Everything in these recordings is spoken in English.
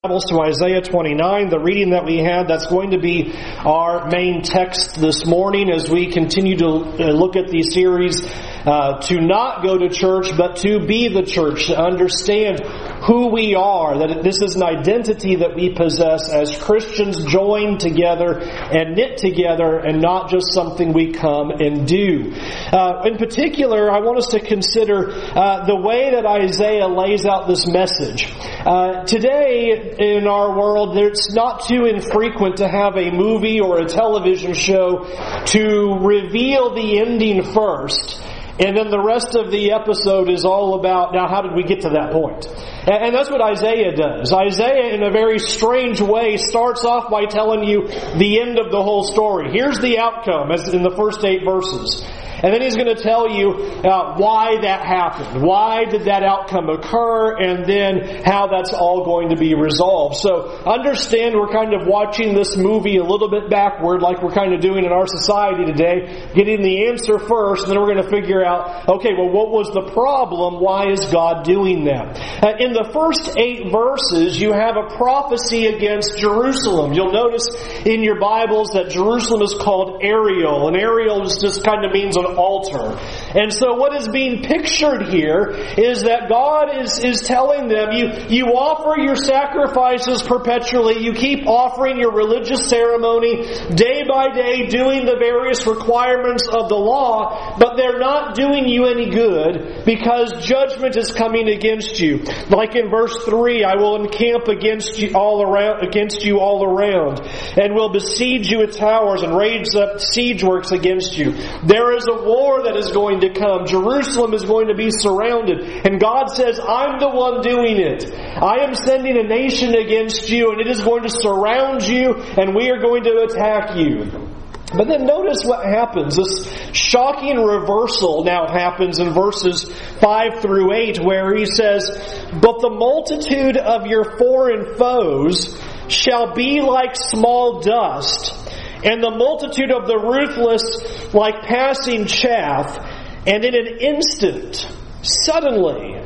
Bibles to Isaiah 29, the reading that we had, that's going to be our main text this morning as we continue to uh, look at the series uh, to not go to church, but to be the church, to understand who we are, that this is an identity that we possess as Christians joined together and knit together and not just something we come and do. Uh, in particular, I want us to consider uh, the way that Isaiah lays out this message. Uh, today, in our world, it's not too infrequent to have a movie or a television show to reveal the ending first and then the rest of the episode is all about, now how did we get to that point? And that's what Isaiah does. Isaiah, in a very strange way, starts off by telling you the end of the whole story. Here's the outcome, as in the first eight verses. And then he's going to tell you uh, why that happened. Why did that outcome occur? And then how that's all going to be resolved. So understand we're kind of watching this movie a little bit backward like we're kind of doing in our society today. Getting the answer first and then we're going to figure out, okay, well what was the problem? Why is God doing that? Uh, in the first eight verses, you have a prophecy against Jerusalem. You'll notice in your Bibles that Jerusalem is called Ariel. And Ariel just kind of means an altar. And so what is being pictured here is that God is, is telling them, you, you offer your sacrifices perpetually, you keep offering your religious ceremony day by day, doing the various requirements of the law, but they're not doing you any good because judgment is coming against you. Like in verse 3, I will encamp against you all around, against you all around, and will besiege you with towers and raise up siege works against you. There is a war that is going to come. Jerusalem is going to be surrounded. And God says, I'm the one doing it. I am sending a nation against you and it is going to surround you and we are going to attack you. But then notice what happens. This shocking reversal now happens in verses 5 through 8 where he says, But the multitude of your foreign foes shall be like small dust and the multitude of the ruthless like passing chaff, and in an instant, suddenly,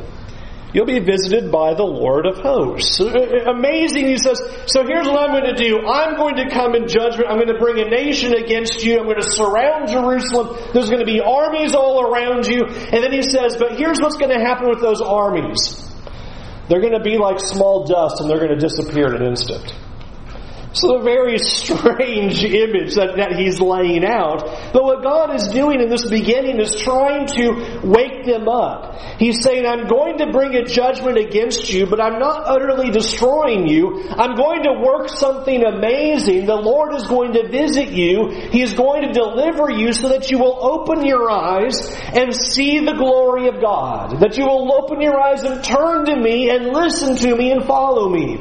you'll be visited by the Lord of hosts. Uh, uh, amazing, he says. So here's what I'm going to do. I'm going to come in judgment. I'm going to bring a nation against you. I'm going to surround Jerusalem. There's going to be armies all around you. And then he says, but here's what's going to happen with those armies. They're going to be like small dust and they're going to disappear in an instant. So a very strange image that, that he's laying out. But what God is doing in this beginning is trying to wake them up. He's saying, I'm going to bring a judgment against you, but I'm not utterly destroying you. I'm going to work something amazing. The Lord is going to visit you. He is going to deliver you so that you will open your eyes and see the glory of God. That you will open your eyes and turn to me and listen to me and follow me.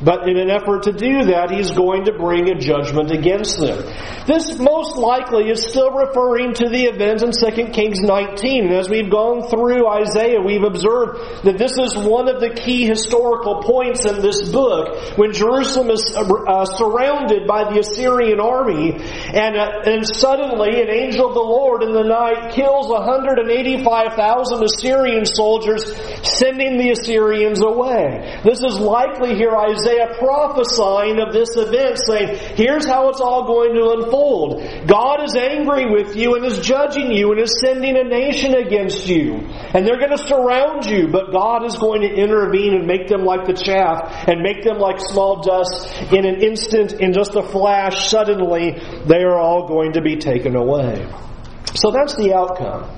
But in an effort to do that, he's going to bring a judgment against them. This most likely is still referring to the events in 2 Kings 19. And as we've gone through Isaiah, we've observed that this is one of the key historical points in this book when Jerusalem is uh, surrounded by the Assyrian army and, uh, and suddenly an angel of the Lord in the night kills 185,000 Assyrian soldiers, sending the Assyrians away. This is likely here Isaiah Isaiah prophesying of this event, saying, here's how it's all going to unfold. God is angry with you and is judging you and is sending a nation against you. And they're going to surround you, but God is going to intervene and make them like the chaff and make them like small dust in an instant, in just a flash, suddenly they are all going to be taken away. So that's the outcome.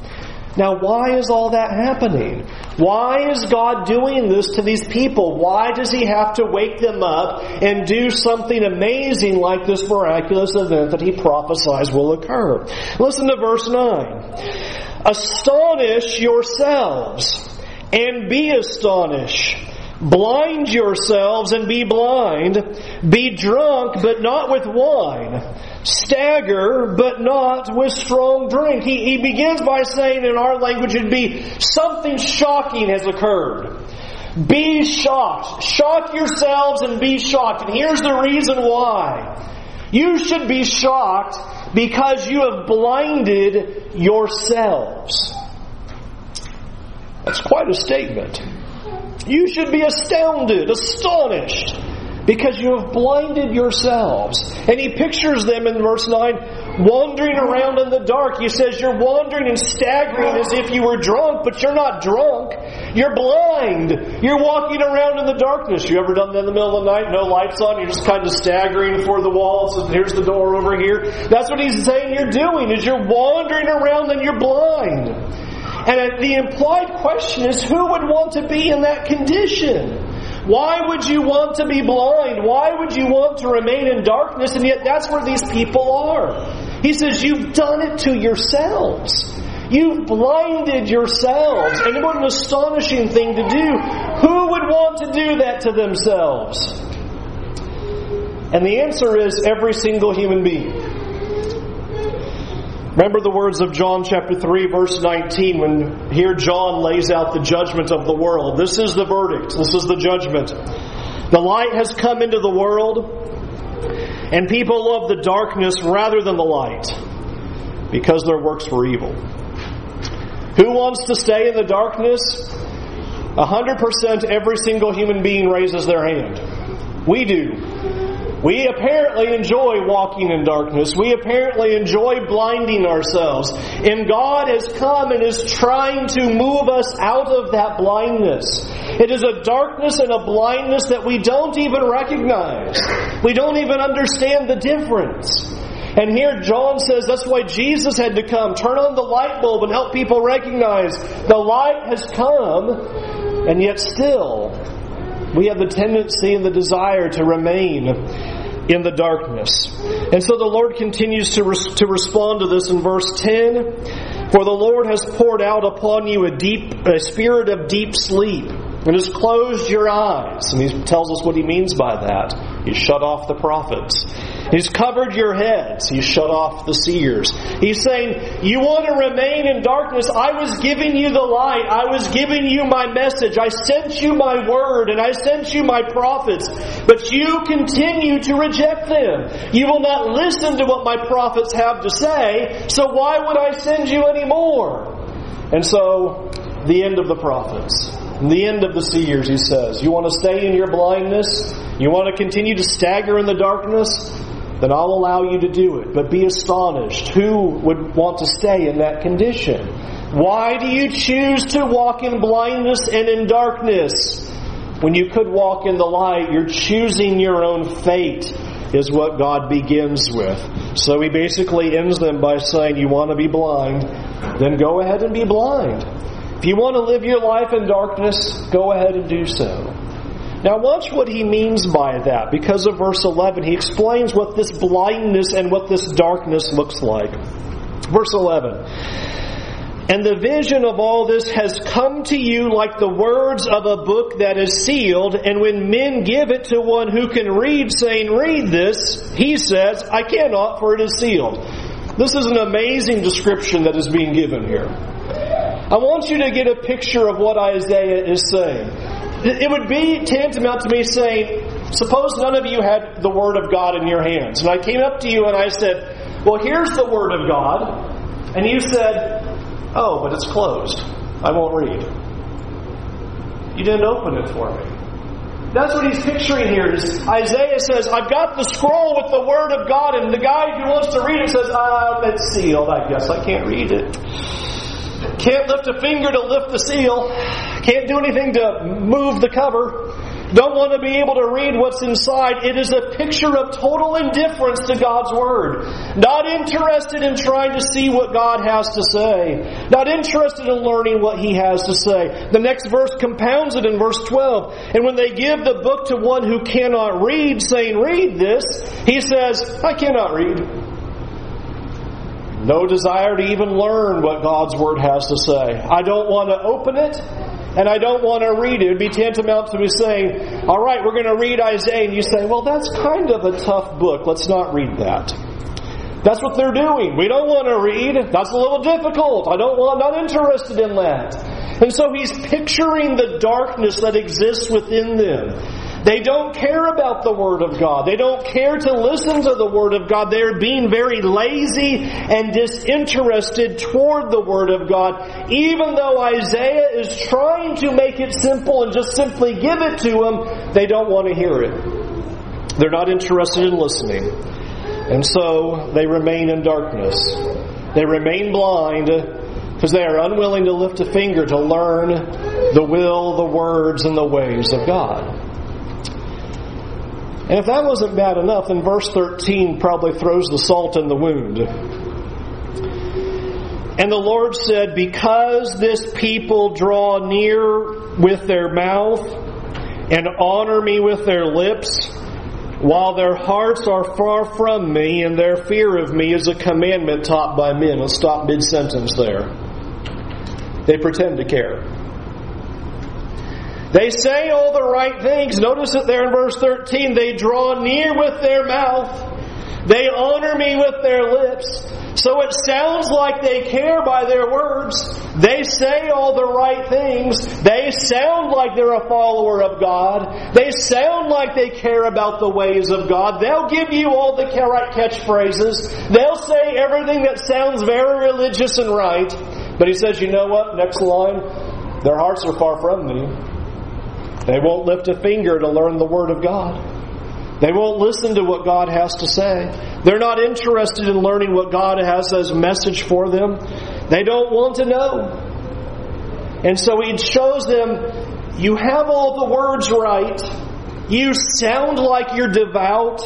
Now, why is all that happening? Why is God doing this to these people? Why does He have to wake them up and do something amazing like this miraculous event that He prophesies will occur? Listen to verse 9. Astonish yourselves and be astonished. Blind yourselves and be blind. Be drunk, but not with wine stagger, but not with strong drink. He, he begins by saying in our language it'd be something shocking has occurred. Be shocked. Shock yourselves and be shocked. And here's the reason why. You should be shocked because you have blinded yourselves. That's quite a statement. You should be astounded, astonished because you have blinded yourselves. And he pictures them in verse 9 wandering around in the dark. He says you're wandering and staggering as if you were drunk, but you're not drunk. You're blind. You're walking around in the darkness. You ever done that in the middle of the night? No lights on. You're just kind of staggering for the walls. And here's the door over here. That's what he's saying you're doing is you're wandering around and you're blind. And the implied question is who would want to be in that condition? Why would you want to be blind? Why would you want to remain in darkness? And yet that's where these people are. He says, You've done it to yourselves. You've blinded yourselves. And what an astonishing thing to do. Who would want to do that to themselves? And the answer is every single human being. Remember the words of John chapter 3 verse 19 when here John lays out the judgment of the world. This is the verdict. This is the judgment. The light has come into the world and people love the darkness rather than the light because their works were evil. Who wants to stay in the darkness? 100% every single human being raises their hand. We do. We apparently enjoy walking in darkness. We apparently enjoy blinding ourselves. And God has come and is trying to move us out of that blindness. It is a darkness and a blindness that we don't even recognize. We don't even understand the difference. And here John says that's why Jesus had to come, turn on the light bulb and help people recognize the light has come, and yet still we have the tendency and the desire to remain in the darkness. And so the Lord continues to, res- to respond to this in verse 10. For the Lord has poured out upon you a deep, a spirit of deep sleep and has closed your eyes. And he tells us what he means by that. He shut off the prophets. He's covered your heads. He shut off the seers. He's saying, You want to remain in darkness? I was giving you the light. I was giving you my message. I sent you my word and I sent you my prophets. But you continue to reject them. You will not listen to what my prophets have to say. So why would I send you anymore? And so, the end of the prophets. The end of the seers, he says. You want to stay in your blindness? You want to continue to stagger in the darkness? then I'll allow you to do it. But be astonished. Who would want to stay in that condition? Why do you choose to walk in blindness and in darkness? When you could walk in the light, you're choosing your own fate, is what God begins with. So he basically ends them by saying, You want to be blind? Then go ahead and be blind. If you want to live your life in darkness, go ahead and do so. Now, watch what he means by that. Because of verse 11, he explains what this blindness and what this darkness looks like. Verse 11. And the vision of all this has come to you like the words of a book that is sealed, and when men give it to one who can read, saying, Read this, he says, I cannot, for it is sealed. This is an amazing description that is being given here. I want you to get a picture of what Isaiah is saying. It would be tantamount to me saying, suppose none of you had the Word of God in your hands. And I came up to you and I said, well, here's the Word of God. And you said, oh, but it's closed. I won't read. You didn't open it for me. That's what he's picturing here. Is Isaiah says, I've got the scroll with the Word of God, and the guy who wants to read it says, ah, it's sealed. I guess I can't read it. Can't lift a finger to lift the seal. Can't do anything to move the cover. Don't want to be able to read what's inside. It is a picture of total indifference to God's Word. Not interested in trying to see what God has to say. Not interested in learning what He has to say. The next verse compounds it in verse 12. And when they give the book to one who cannot read, saying, Read this, he says, I cannot read. No desire to even learn what God's Word has to say. I don't want to open it, and I don't want to read it. It would be tantamount to me saying, All right, we're going to read Isaiah, and you say, Well, that's kind of a tough book. Let's not read that. That's what they're doing. We don't want to read. That's a little difficult. I don't want, I'm not interested in that. And so he's picturing the darkness that exists within them. They don't care about the Word of God. They don't care to listen to the Word of God. They're being very lazy and disinterested toward the Word of God, even though Isaiah is trying to make it simple and just simply give it to them, they don't want to hear it. They're not interested in listening. And so they remain in darkness. They remain blind because they are unwilling to lift a finger to learn the will, the words, and the ways of God. And if that wasn't bad enough, then verse 13 probably throws the salt in the wound. And the Lord said, Because this people draw near with their mouth and honor me with their lips, while their hearts are far from me and their fear of me is a commandment taught by men. Let's stop mid sentence there. They pretend to care. They say all the right things. Notice it there in verse 13. They draw near with their mouth. They honor me with their lips. So it sounds like they care by their words. They say all the right things. They sound like they're a follower of God. They sound like they care about the ways of God. They'll give you all the right catchphrases. They'll say everything that sounds very religious and right. But he says, you know what? Next line, their hearts are far from me. They won't lift a finger to learn the Word of God. They won't listen to what God has to say. They're not interested in learning what God has as a message for them. They don't want to know. And so he shows them, you have all the words right. You sound like you're devout.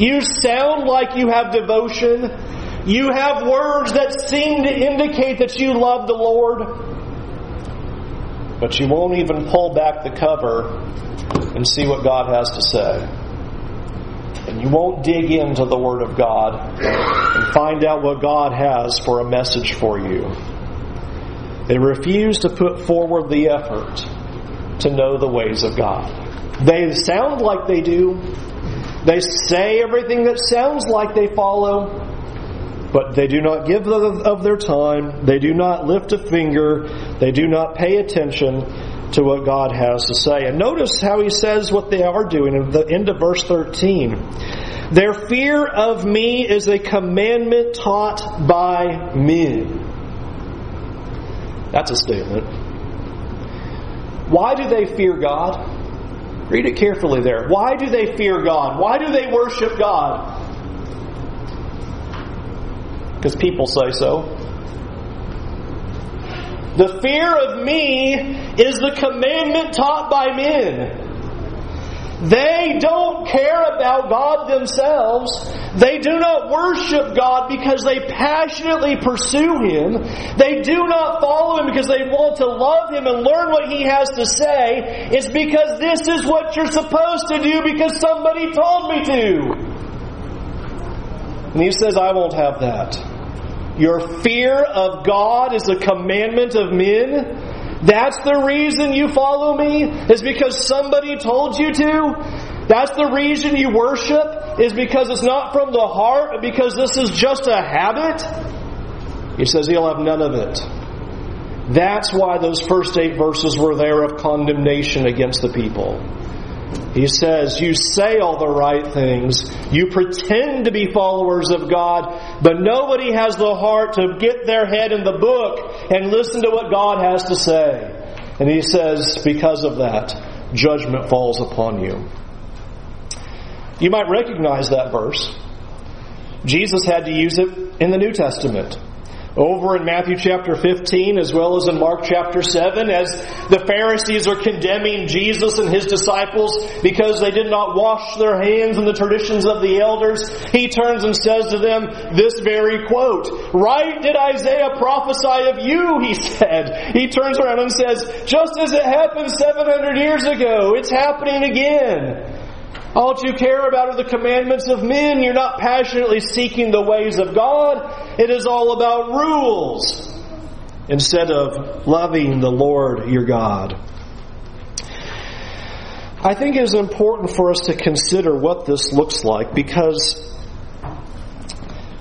You sound like you have devotion. You have words that seem to indicate that you love the Lord, but you won't even pull back the cover and see what God has to say. And you won't dig into the Word of God and find out what God has for a message for you. They refuse to put forward the effort to know the ways of God. They sound like they do. They say everything that sounds like they follow, but they do not give of their time. They do not lift a finger. They do not pay attention to what God has to say. And notice how he says what they are doing at the end of verse 13. Their fear of me is a commandment taught by men. That's a statement. Why do they fear God? Read it carefully there. Why do they fear God? Why do they worship God? Because people say so. The fear of me is the commandment taught by men. They don't care about God themselves. They do not worship God because they passionately pursue Him. They do not follow Him because they want to love Him and learn what He has to say. It's because this is what you're supposed to do because somebody told me to. And He says, I won't have that. Your fear of God is a commandment of men. That's the reason you follow me? Is because somebody told you to? That's the reason you worship? Is because it's not from the heart, because this is just a habit? He says he'll have none of it. That's why those first eight verses were there of condemnation against the people. He says, You say all the right things. You pretend to be followers of God, but nobody has the heart to get their head in the book and listen to what God has to say. And he says, Because of that, judgment falls upon you. You might recognize that verse. Jesus had to use it in the New Testament over in Matthew chapter 15 as well as in Mark chapter 7 as the Pharisees are condemning Jesus and his disciples because they did not wash their hands in the traditions of the elders. He turns and says to them this very quote, Right did Isaiah prophesy of you, he said. He turns around and says, just as it happened 700 years ago, it's happening again. All you care about are the commandments of men. You're not passionately seeking the ways of God. It is all about rules instead of loving the Lord your God. I think it is important for us to consider what this looks like because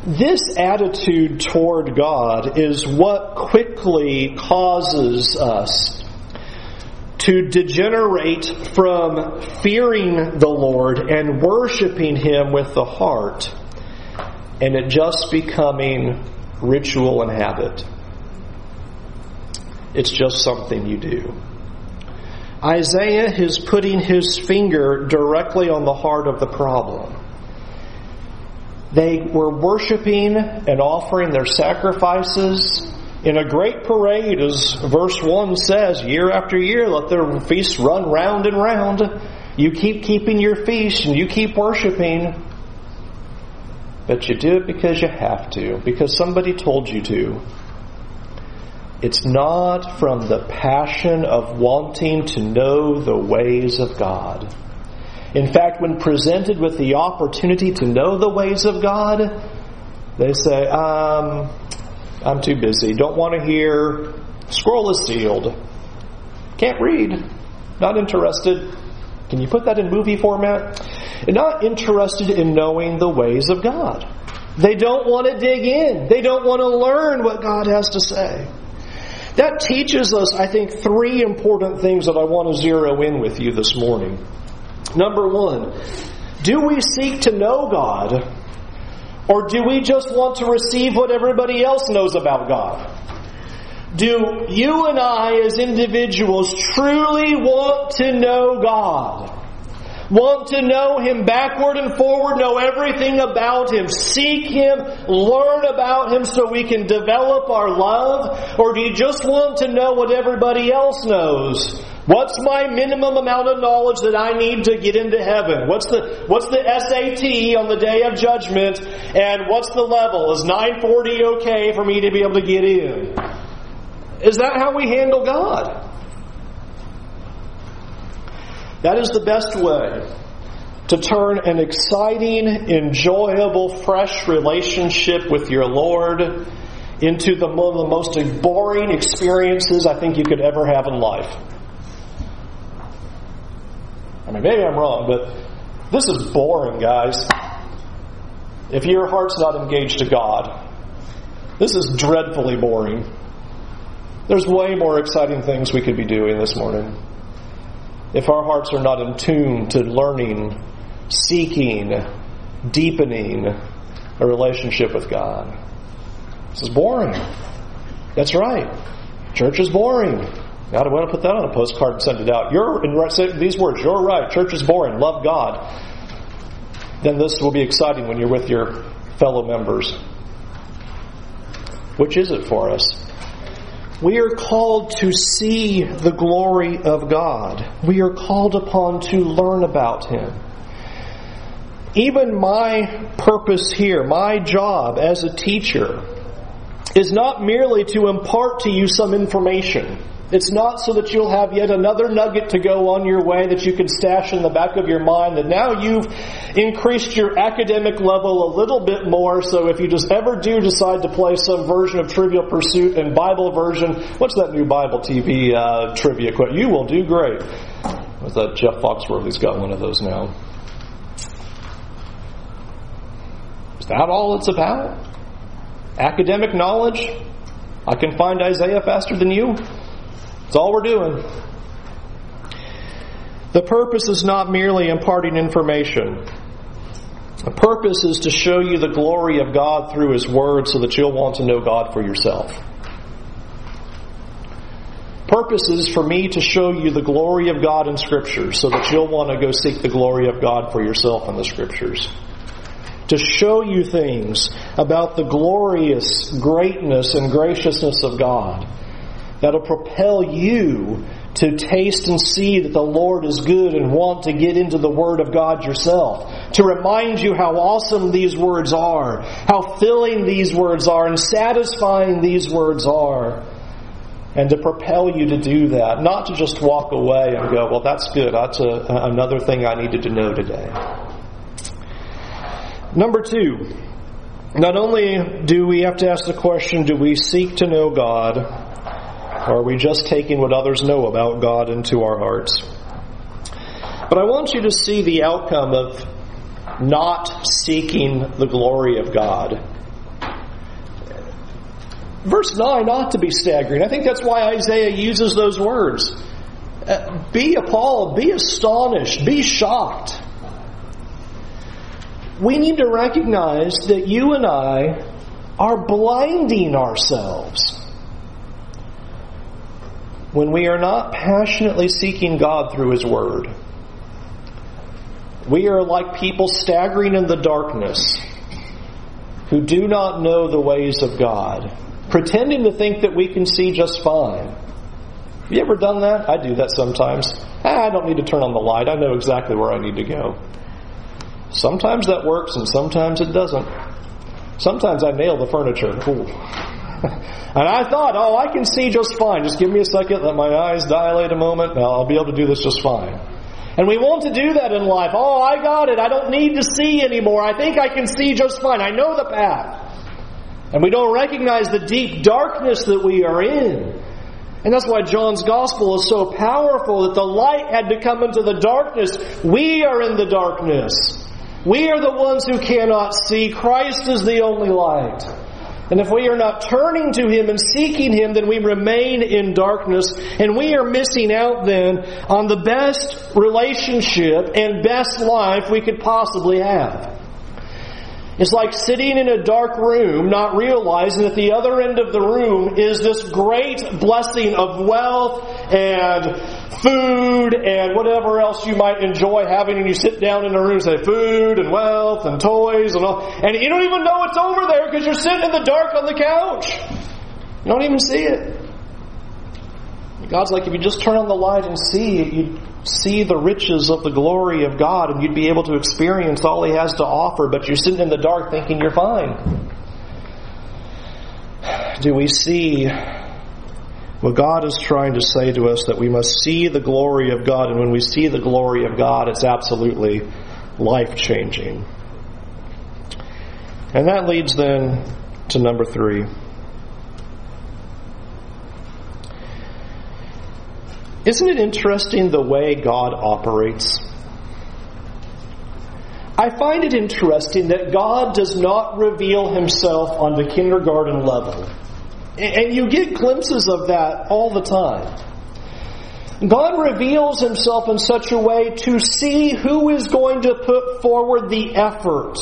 this attitude toward God is what quickly causes us to degenerate from fearing the Lord and worshiping Him with the heart and it just becoming ritual and habit. It's just something you do. Isaiah is putting his finger directly on the heart of the problem. They were worshiping and offering their sacrifices in a great parade, as verse 1 says, year after year, let their feasts run round and round. You keep keeping your feast and you keep worshiping. But you do it because you have to, because somebody told you to. It's not from the passion of wanting to know the ways of God. In fact, when presented with the opportunity to know the ways of God, they say, um, I'm too busy. Don't want to hear. Scroll is sealed. Can't read. Not interested. Can you put that in movie format? Not interested in knowing the ways of God. They don't want to dig in. They don't want to learn what God has to say. That teaches us, I think, three important things that I want to zero in with you this morning. Number one, do we seek to know God, or do we just want to receive what everybody else knows about God? Do you and I, as individuals, truly want to know God? Want to know Him backward and forward, know everything about Him, seek Him, learn about Him so we can develop our love? Or do you just want to know what everybody else knows? What's my minimum amount of knowledge that I need to get into heaven? What's the, what's the SAT on the day of judgment? And what's the level? Is 940 okay for me to be able to get in? Is that how we handle God? That is the best way to turn an exciting, enjoyable, fresh relationship with your Lord into the, one of the most boring experiences I think you could ever have in life. I mean, maybe I'm wrong, but this is boring, guys. If your heart's not engaged to God, this is dreadfully boring. There's way more exciting things we could be doing this morning. If our hearts are not in tune to learning, seeking, deepening a relationship with God. This is boring. That's right. Church is boring. God, I want to put that on a postcard and send it out. You're in these words. You're right. Church is boring. Love God. Then this will be exciting when you're with your fellow members. Which is it for us? We are called to see the glory of God. We are called upon to learn about Him. Even my purpose here, my job as a teacher, is not merely to impart to you some information. It's not so that you'll have yet another nugget to go on your way that you can stash in the back of your mind that now you've increased your academic level a little bit more. So if you just ever do decide to play some version of Trivial Pursuit and Bible version, what's that new Bible TV uh, trivia quote? You will do great. Was that Jeff Foxworthy's got one of those now? Is that all it's about? Academic knowledge? I can find Isaiah faster than you? That's all we're doing. The purpose is not merely imparting information. The purpose is to show you the glory of God through His Word so that you'll want to know God for yourself. Purpose is for me to show you the glory of God in Scripture so that you'll want to go seek the glory of God for yourself in the Scriptures. To show you things about the glorious greatness and graciousness of God that'll propel you to taste and see that the Lord is good and want to get into the Word of God yourself. To remind you how awesome these words are, how filling these words are, and satisfying these words are. And to propel you to do that, not to just walk away and go, well, that's good. That's a, another thing I needed to know today. Number two, not only do we have to ask the question, do we seek to know God? Or are we just taking what others know about God into our hearts? But I want you to see the outcome of not seeking the glory of God. Verse 9 ought to be staggering. I think that's why Isaiah uses those words. Uh, be appalled, be astonished, be shocked. We need to recognize that you and I are blinding ourselves when we are not passionately seeking God through His Word. We are like people staggering in the darkness who do not know the ways of God, pretending to think that we can see just fine. Have you ever done that? I do that sometimes. Ah, I don't need to turn on the light. I know exactly where I need to go. Sometimes that works and sometimes it doesn't. Sometimes I nail the furniture. Ooh. and I thought, oh, I can see just fine. Just give me a second, let my eyes dilate a moment, I'll be able to do this just fine. And we want to do that in life. Oh, I got it. I don't need to see anymore. I think I can see just fine. I know the path. And we don't recognize the deep darkness that we are in. And that's why John's gospel is so powerful that the light had to come into the darkness. We are in the darkness. We are the ones who cannot see. Christ is the only light. And if we are not turning to Him and seeking Him, then we remain in darkness, and we are missing out then on the best relationship and best life we could possibly have. It's like sitting in a dark room, not realizing that the other end of the room is this great blessing of wealth and food and whatever else you might enjoy having and you sit down in a room and say food and wealth and toys and all. And you don't even know it's over there because you're sitting in the dark on the couch. You don't even see it. God's like, if you just turn on the light and see you'd see the riches of the glory of God and you'd be able to experience all He has to offer, but you're sitting in the dark thinking you're fine. Do we see what God is trying to say to us that we must see the glory of God, and when we see the glory of God, it's absolutely life changing. And that leads then to number three. Isn't it interesting the way God operates? I find it interesting that God does not reveal himself on the kindergarten level. And you get glimpses of that all the time. God reveals himself in such a way to see who is going to put forward the effort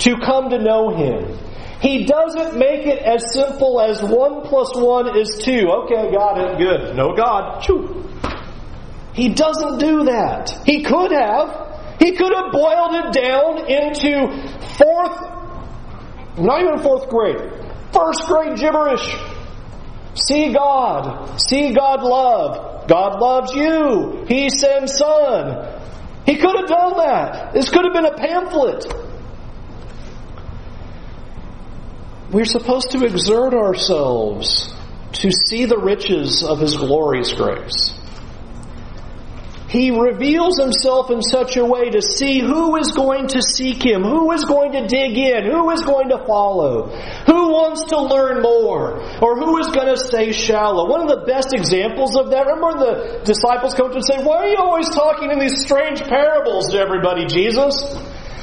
to come to know him. He doesn't make it as simple as one plus one is two. Okay, got it, good. No God. Choo. He doesn't do that. He could have. He could have boiled it down into fourth, not even fourth grade, first grade gibberish. See God. See God love. God loves you. He sends Son. He could have done that. This could have been a pamphlet. We're supposed to exert ourselves to see the riches of His glorious grace. He reveals himself in such a way to see who is going to seek him, who is going to dig in, who is going to follow, who wants to learn more, or who is going to stay shallow. One of the best examples of that, remember the disciples come to say, Why are you always talking in these strange parables to everybody, Jesus?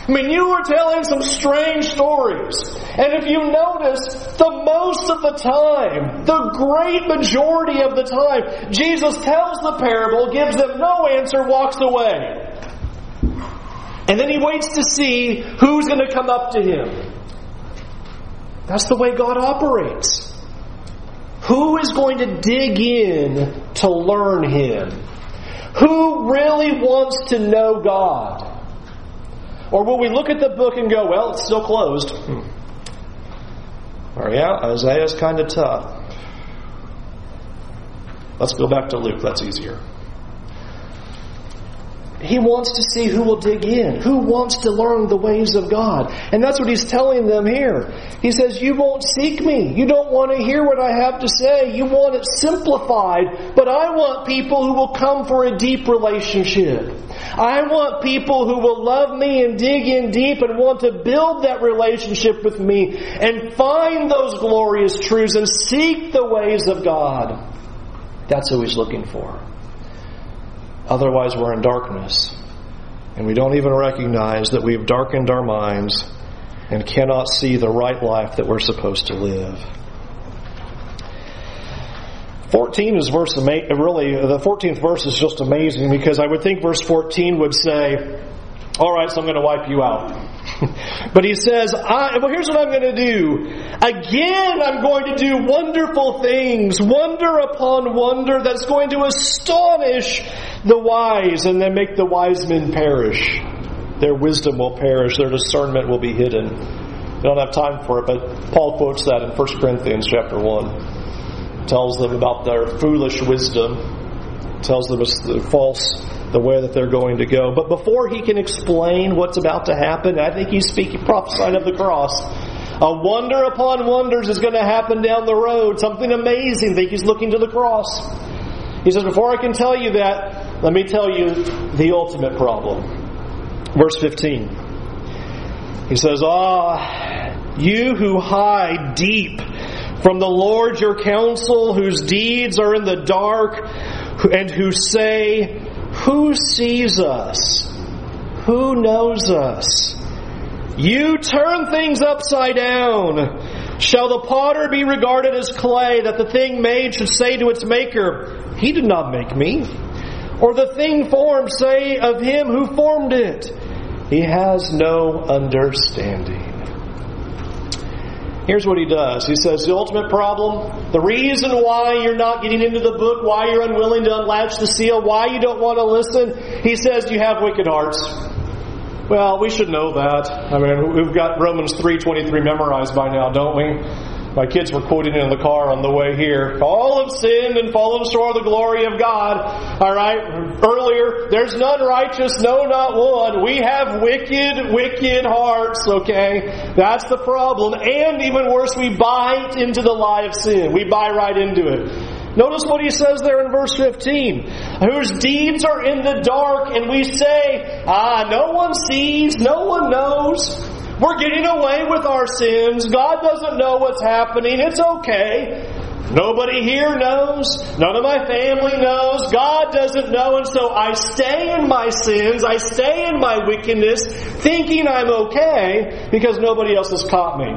I mean, you were telling some strange stories. And if you notice, the most of the time, the great majority of the time, Jesus tells the parable, gives them no answer, walks away. And then he waits to see who's going to come up to him. That's the way God operates. Who is going to dig in to learn Him? Who really wants to know God? Or will we look at the book and go, well, it's still closed? Hmm. Or yeah, Isaiah's kind of tough. Let's go back to Luke. That's easier. He wants to see who will dig in, who wants to learn the ways of God. And that's what he's telling them here. He says, You won't seek me. You don't want to hear what I have to say. You want it simplified. But I want people who will come for a deep relationship. I want people who will love me and dig in deep and want to build that relationship with me and find those glorious truths and seek the ways of God. That's who he's looking for. Otherwise, we're in darkness. And we don't even recognize that we've darkened our minds and cannot see the right life that we're supposed to live. 14 is verse really the 14th verse is just amazing because I would think verse 14 would say All right, so I'm going to wipe you out. but he says, I, well, here's what I'm going to do. Again, I'm going to do wonderful things, wonder upon wonder that's going to astonish the wise and then make the wise men perish. Their wisdom will perish, their discernment will be hidden. We don't have time for it, but Paul quotes that in 1 Corinthians chapter 1. Tells them about their foolish wisdom, tells them it's the false the way that they're going to go. But before he can explain what's about to happen, I think he's speaking prophesying of the cross. A wonder upon wonders is going to happen down the road. Something amazing. I think he's looking to the cross. He says, Before I can tell you that, let me tell you the ultimate problem. Verse 15. He says, Ah, you who hide deep from the Lord your counsel, whose deeds are in the dark, and who say, Who sees us? Who knows us? You turn things upside down. Shall the potter be regarded as clay, that the thing made should say to its maker, He did not make me? Or the thing formed say of him who formed it, He has no understanding. Here's what he does. He says the ultimate problem, the reason why you're not getting into the book, why you're unwilling to unlatch the seal, why you don't want to listen, he says you have wicked hearts. Well, we should know that. I mean, we've got Romans 3:23 memorized by now, don't we? My kids were quoting it in the car on the way here. All have sinned and fallen short of the glory of God. All right. Earlier, there's none righteous, no, not one. We have wicked, wicked hearts. Okay, that's the problem. And even worse, we bite into the lie of sin. We buy right into it. Notice what he says there in verse 15. Whose deeds are in the dark, and we say, ah, no one sees, no one knows. We're getting away with our sins. God doesn't know what's happening. It's okay. Nobody here knows. None of my family knows. God doesn't know. And so I stay in my sins. I stay in my wickedness, thinking I'm okay because nobody else has caught me.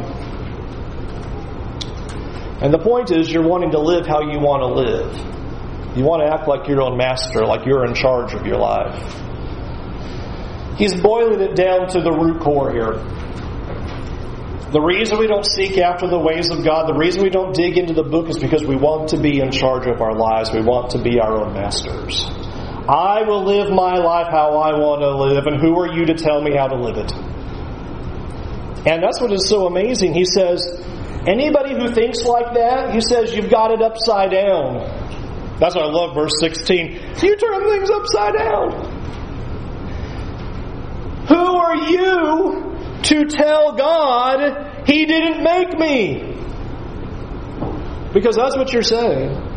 And the point is, you're wanting to live how you want to live. You want to act like your own master, like you're in charge of your life. He's boiling it down to the root core here. The reason we don't seek after the ways of God, the reason we don't dig into the book is because we want to be in charge of our lives. We want to be our own masters. I will live my life how I want to live, and who are you to tell me how to live it? And that's what is so amazing. He says, anybody who thinks like that, he says, you've got it upside down. That's why I love verse 16. You turn things upside down. Who are you to tell God He didn't make me. Because that's what you're saying.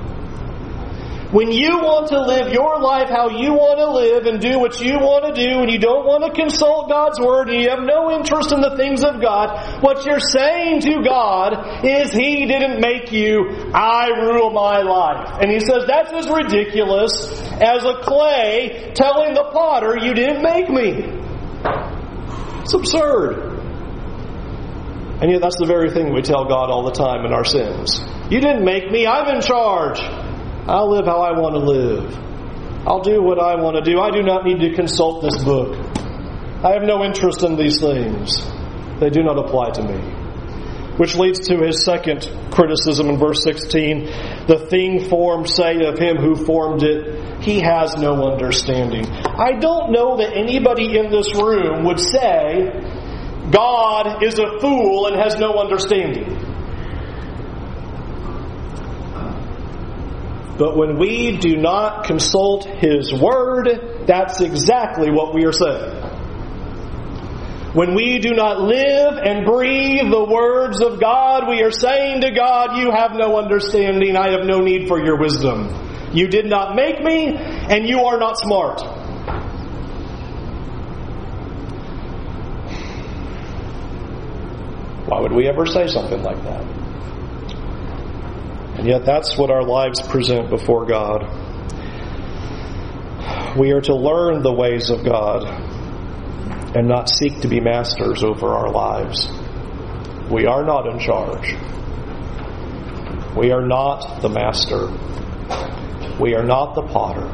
When you want to live your life how you want to live and do what you want to do and you don't want to consult God's Word and you have no interest in the things of God, what you're saying to God is He didn't make you, I rule my life. And He says that's as ridiculous as a clay telling the potter, you didn't make me. It's absurd. And yet, that's the very thing we tell God all the time in our sins. You didn't make me, I'm in charge. I'll live how I want to live. I'll do what I want to do. I do not need to consult this book. I have no interest in these things. They do not apply to me. Which leads to his second criticism in verse 16. The thing formed say of him who formed it, he has no understanding. I don't know that anybody in this room would say, God is a fool and has no understanding. But when we do not consult His Word, that's exactly what we are saying. When we do not live and breathe the words of God, we are saying to God, You have no understanding. I have no need for your wisdom. You did not make me, and you are not smart. Why would we ever say something like that? And yet, that's what our lives present before God. We are to learn the ways of God and not seek to be masters over our lives. We are not in charge. We are not the master. We are not the potter.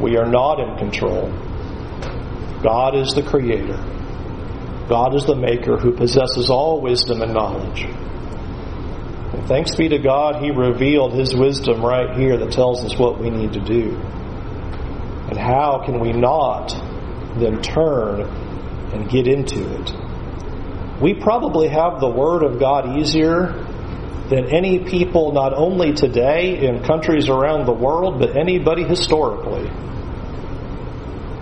We are not in control. God is the creator. God is the maker who possesses all wisdom and knowledge. And thanks be to God, He revealed His wisdom right here that tells us what we need to do. And how can we not then turn and get into it? We probably have the Word of God easier than any people, not only today in countries around the world, but anybody historically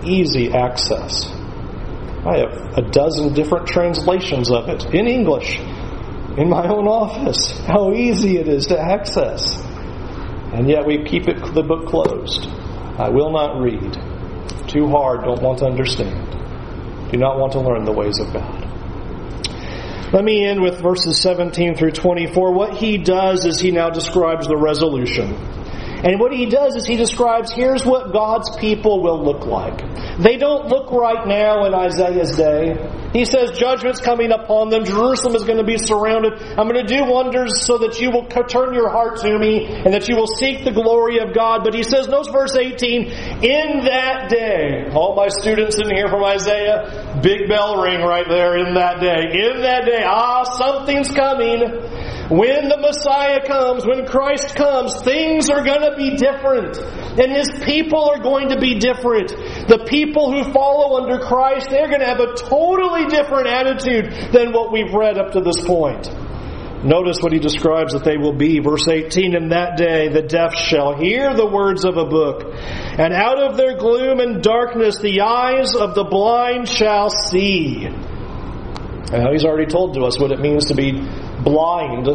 easy access. I have a dozen different translations of it in English in my own office. How easy it is to access. And yet we keep it, the book closed. I will not read. Too hard, don't want to understand. Do not want to learn the ways of God. Let me end with verses 17 through 24. What he does is he now describes the resolution. And what he does is he describes here's what God's people will look like. They don't look right now in Isaiah's day. He says judgment's coming upon them. Jerusalem is going to be surrounded. I'm going to do wonders so that you will turn your heart to me and that you will seek the glory of God. But he says, notice verse 18, in that day, all my students in here from Isaiah, big bell ring right there in that day. In that day, ah, something's coming. When the Messiah comes, when Christ comes, things are going to be different. And His people are going to be different. The people who follow under Christ, they're going to have a totally different attitude than what we've read up to this point. Notice what he describes that they will be. Verse 18, In that day the deaf shall hear the words of a book, and out of their gloom and darkness the eyes of the blind shall see. Now, he's already told to us what it means to be blind.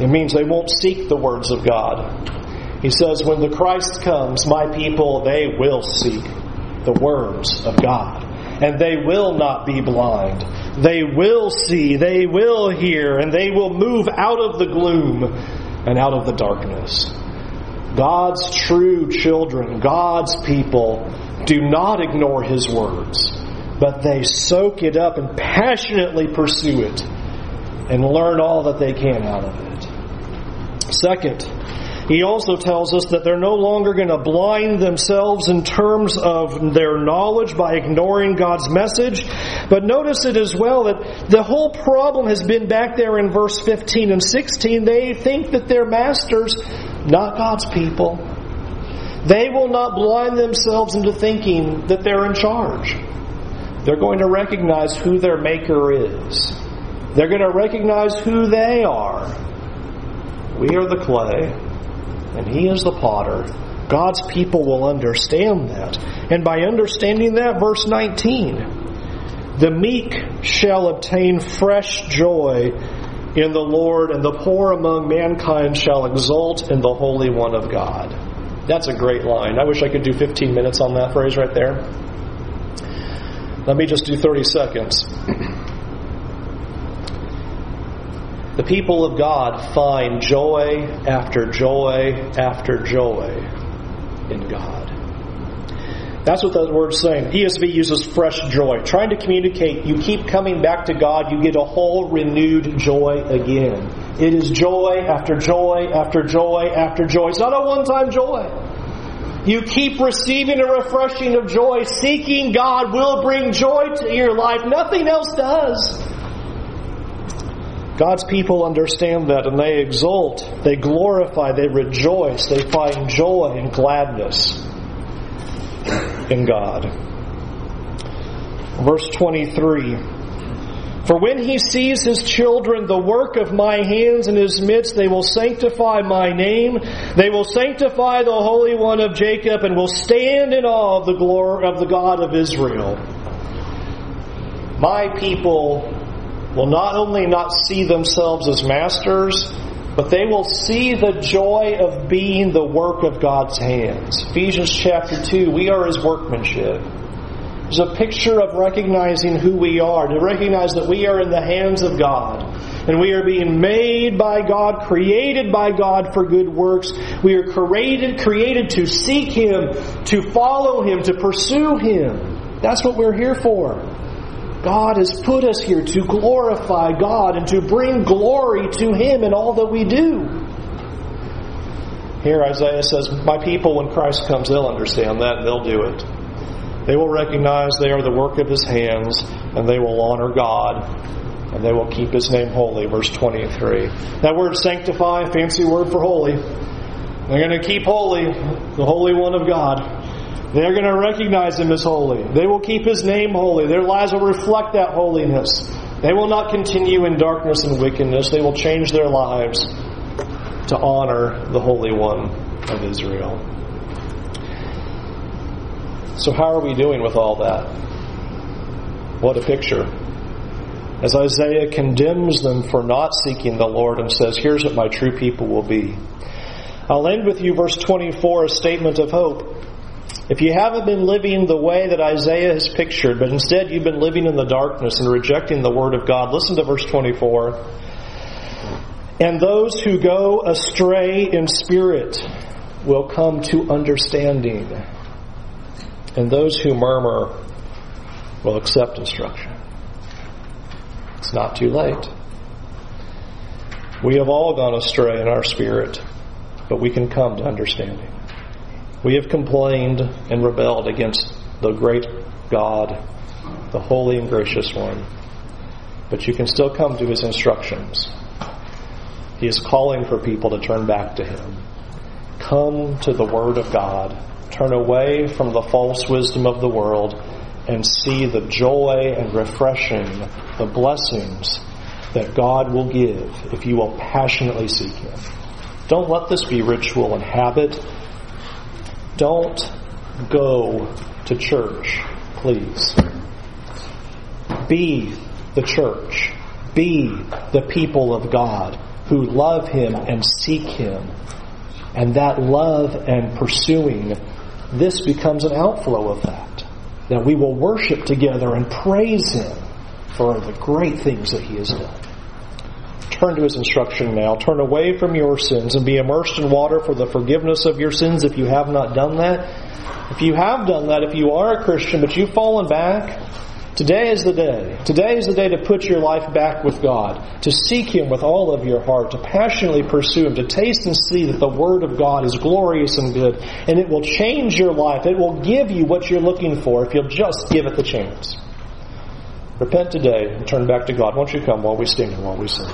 It means they won't seek the words of God. He says, When the Christ comes, my people, they will seek the words of God. And they will not be blind. They will see, they will hear, and they will move out of the gloom and out of the darkness. God's true children, God's people, do not ignore His words, but they soak it up and passionately pursue it and learn all that they can out of it. Second, he also tells us that they're no longer going to blind themselves in terms of their knowledge by ignoring God's message. But notice it as well that the whole problem has been back there in verse 15 and 16. They think that they're masters, not God's people. They will not blind themselves into thinking that they're in charge. They're going to recognize who their maker is. They're going to recognize who they are. We are the clay, and He is the potter. God's people will understand that. And by understanding that, verse 19, the meek shall obtain fresh joy in the Lord, and the poor among mankind shall exult in the Holy One of God. That's a great line. I wish I could do 15 minutes on that phrase right there. Let me just do 30 seconds. The people of God find joy after joy after joy in God. That's what that word's saying. ESV uses fresh joy. Trying to communicate, you keep coming back to God, you get a whole renewed joy again. It is joy after joy after joy after joy. It's not a one time joy. You keep receiving a refreshing of joy. Seeking God will bring joy to your life. Nothing else does. God's people understand that and they exult, they glorify, they rejoice, they find joy and gladness in God. Verse 23 For when he sees his children, the work of my hands in his midst, they will sanctify my name. They will sanctify the Holy One of Jacob and will stand in awe of the glory of the God of Israel. My people will not only not see themselves as masters, but they will see the joy of being the work of God's hands. Ephesians chapter 2, we are his workmanship. There's a picture of recognizing who we are, to recognize that we are in the hands of God. And we are being made by God, created by God for good works. We are created, created to seek Him, to follow Him, to pursue Him. That's what we're here for. God has put us here to glorify God and to bring glory to Him in all that we do. Here Isaiah says, My people, when Christ comes, they'll understand that and they'll do it. They will recognize they are the work of His hands, and they will honor God, and they will keep His name holy. Verse 23. That word sanctify, fancy word for holy. They're going to keep holy the Holy One of God. They're going to recognize Him as holy. They will keep His name holy. Their lives will reflect that holiness. They will not continue in darkness and wickedness. They will change their lives to honor the Holy One of Israel. So, how are we doing with all that? What a picture. As Isaiah condemns them for not seeking the Lord and says, Here's what my true people will be. I'll end with you, verse 24, a statement of hope. If you haven't been living the way that Isaiah has pictured, but instead you've been living in the darkness and rejecting the Word of God, listen to verse 24. And those who go astray in spirit will come to understanding, and those who murmur will accept instruction. It's not too late. We have all gone astray in our spirit, but we can come to understanding. We have complained and rebelled against the great God, the holy and gracious one. But you can still come to his instructions. He is calling for people to turn back to him. Come to the Word of God. Turn away from the false wisdom of the world and see the joy and refreshing, the blessings that God will give if you will passionately seek Him. Don't let this be ritual and habit don't go to church, please. Be the church. Be the people of God who love Him and seek Him. And that love and pursuing, this becomes an outflow of that. That we will worship together and praise Him for the great things that He has done turn to his instruction now. Turn away from your sins and be immersed in water for the forgiveness of your sins if you have not done that. If you have done that, if you are a Christian but you've fallen back, today is the day. Today is the day to put your life back with God, to seek Him with all of your heart, to passionately pursue Him, to taste and see that the Word of God is glorious and good, and it will change your life. It will give you what you're looking for if you'll just give it the chance. Repent today and turn back to God. Won't you come while we stand and while we sing?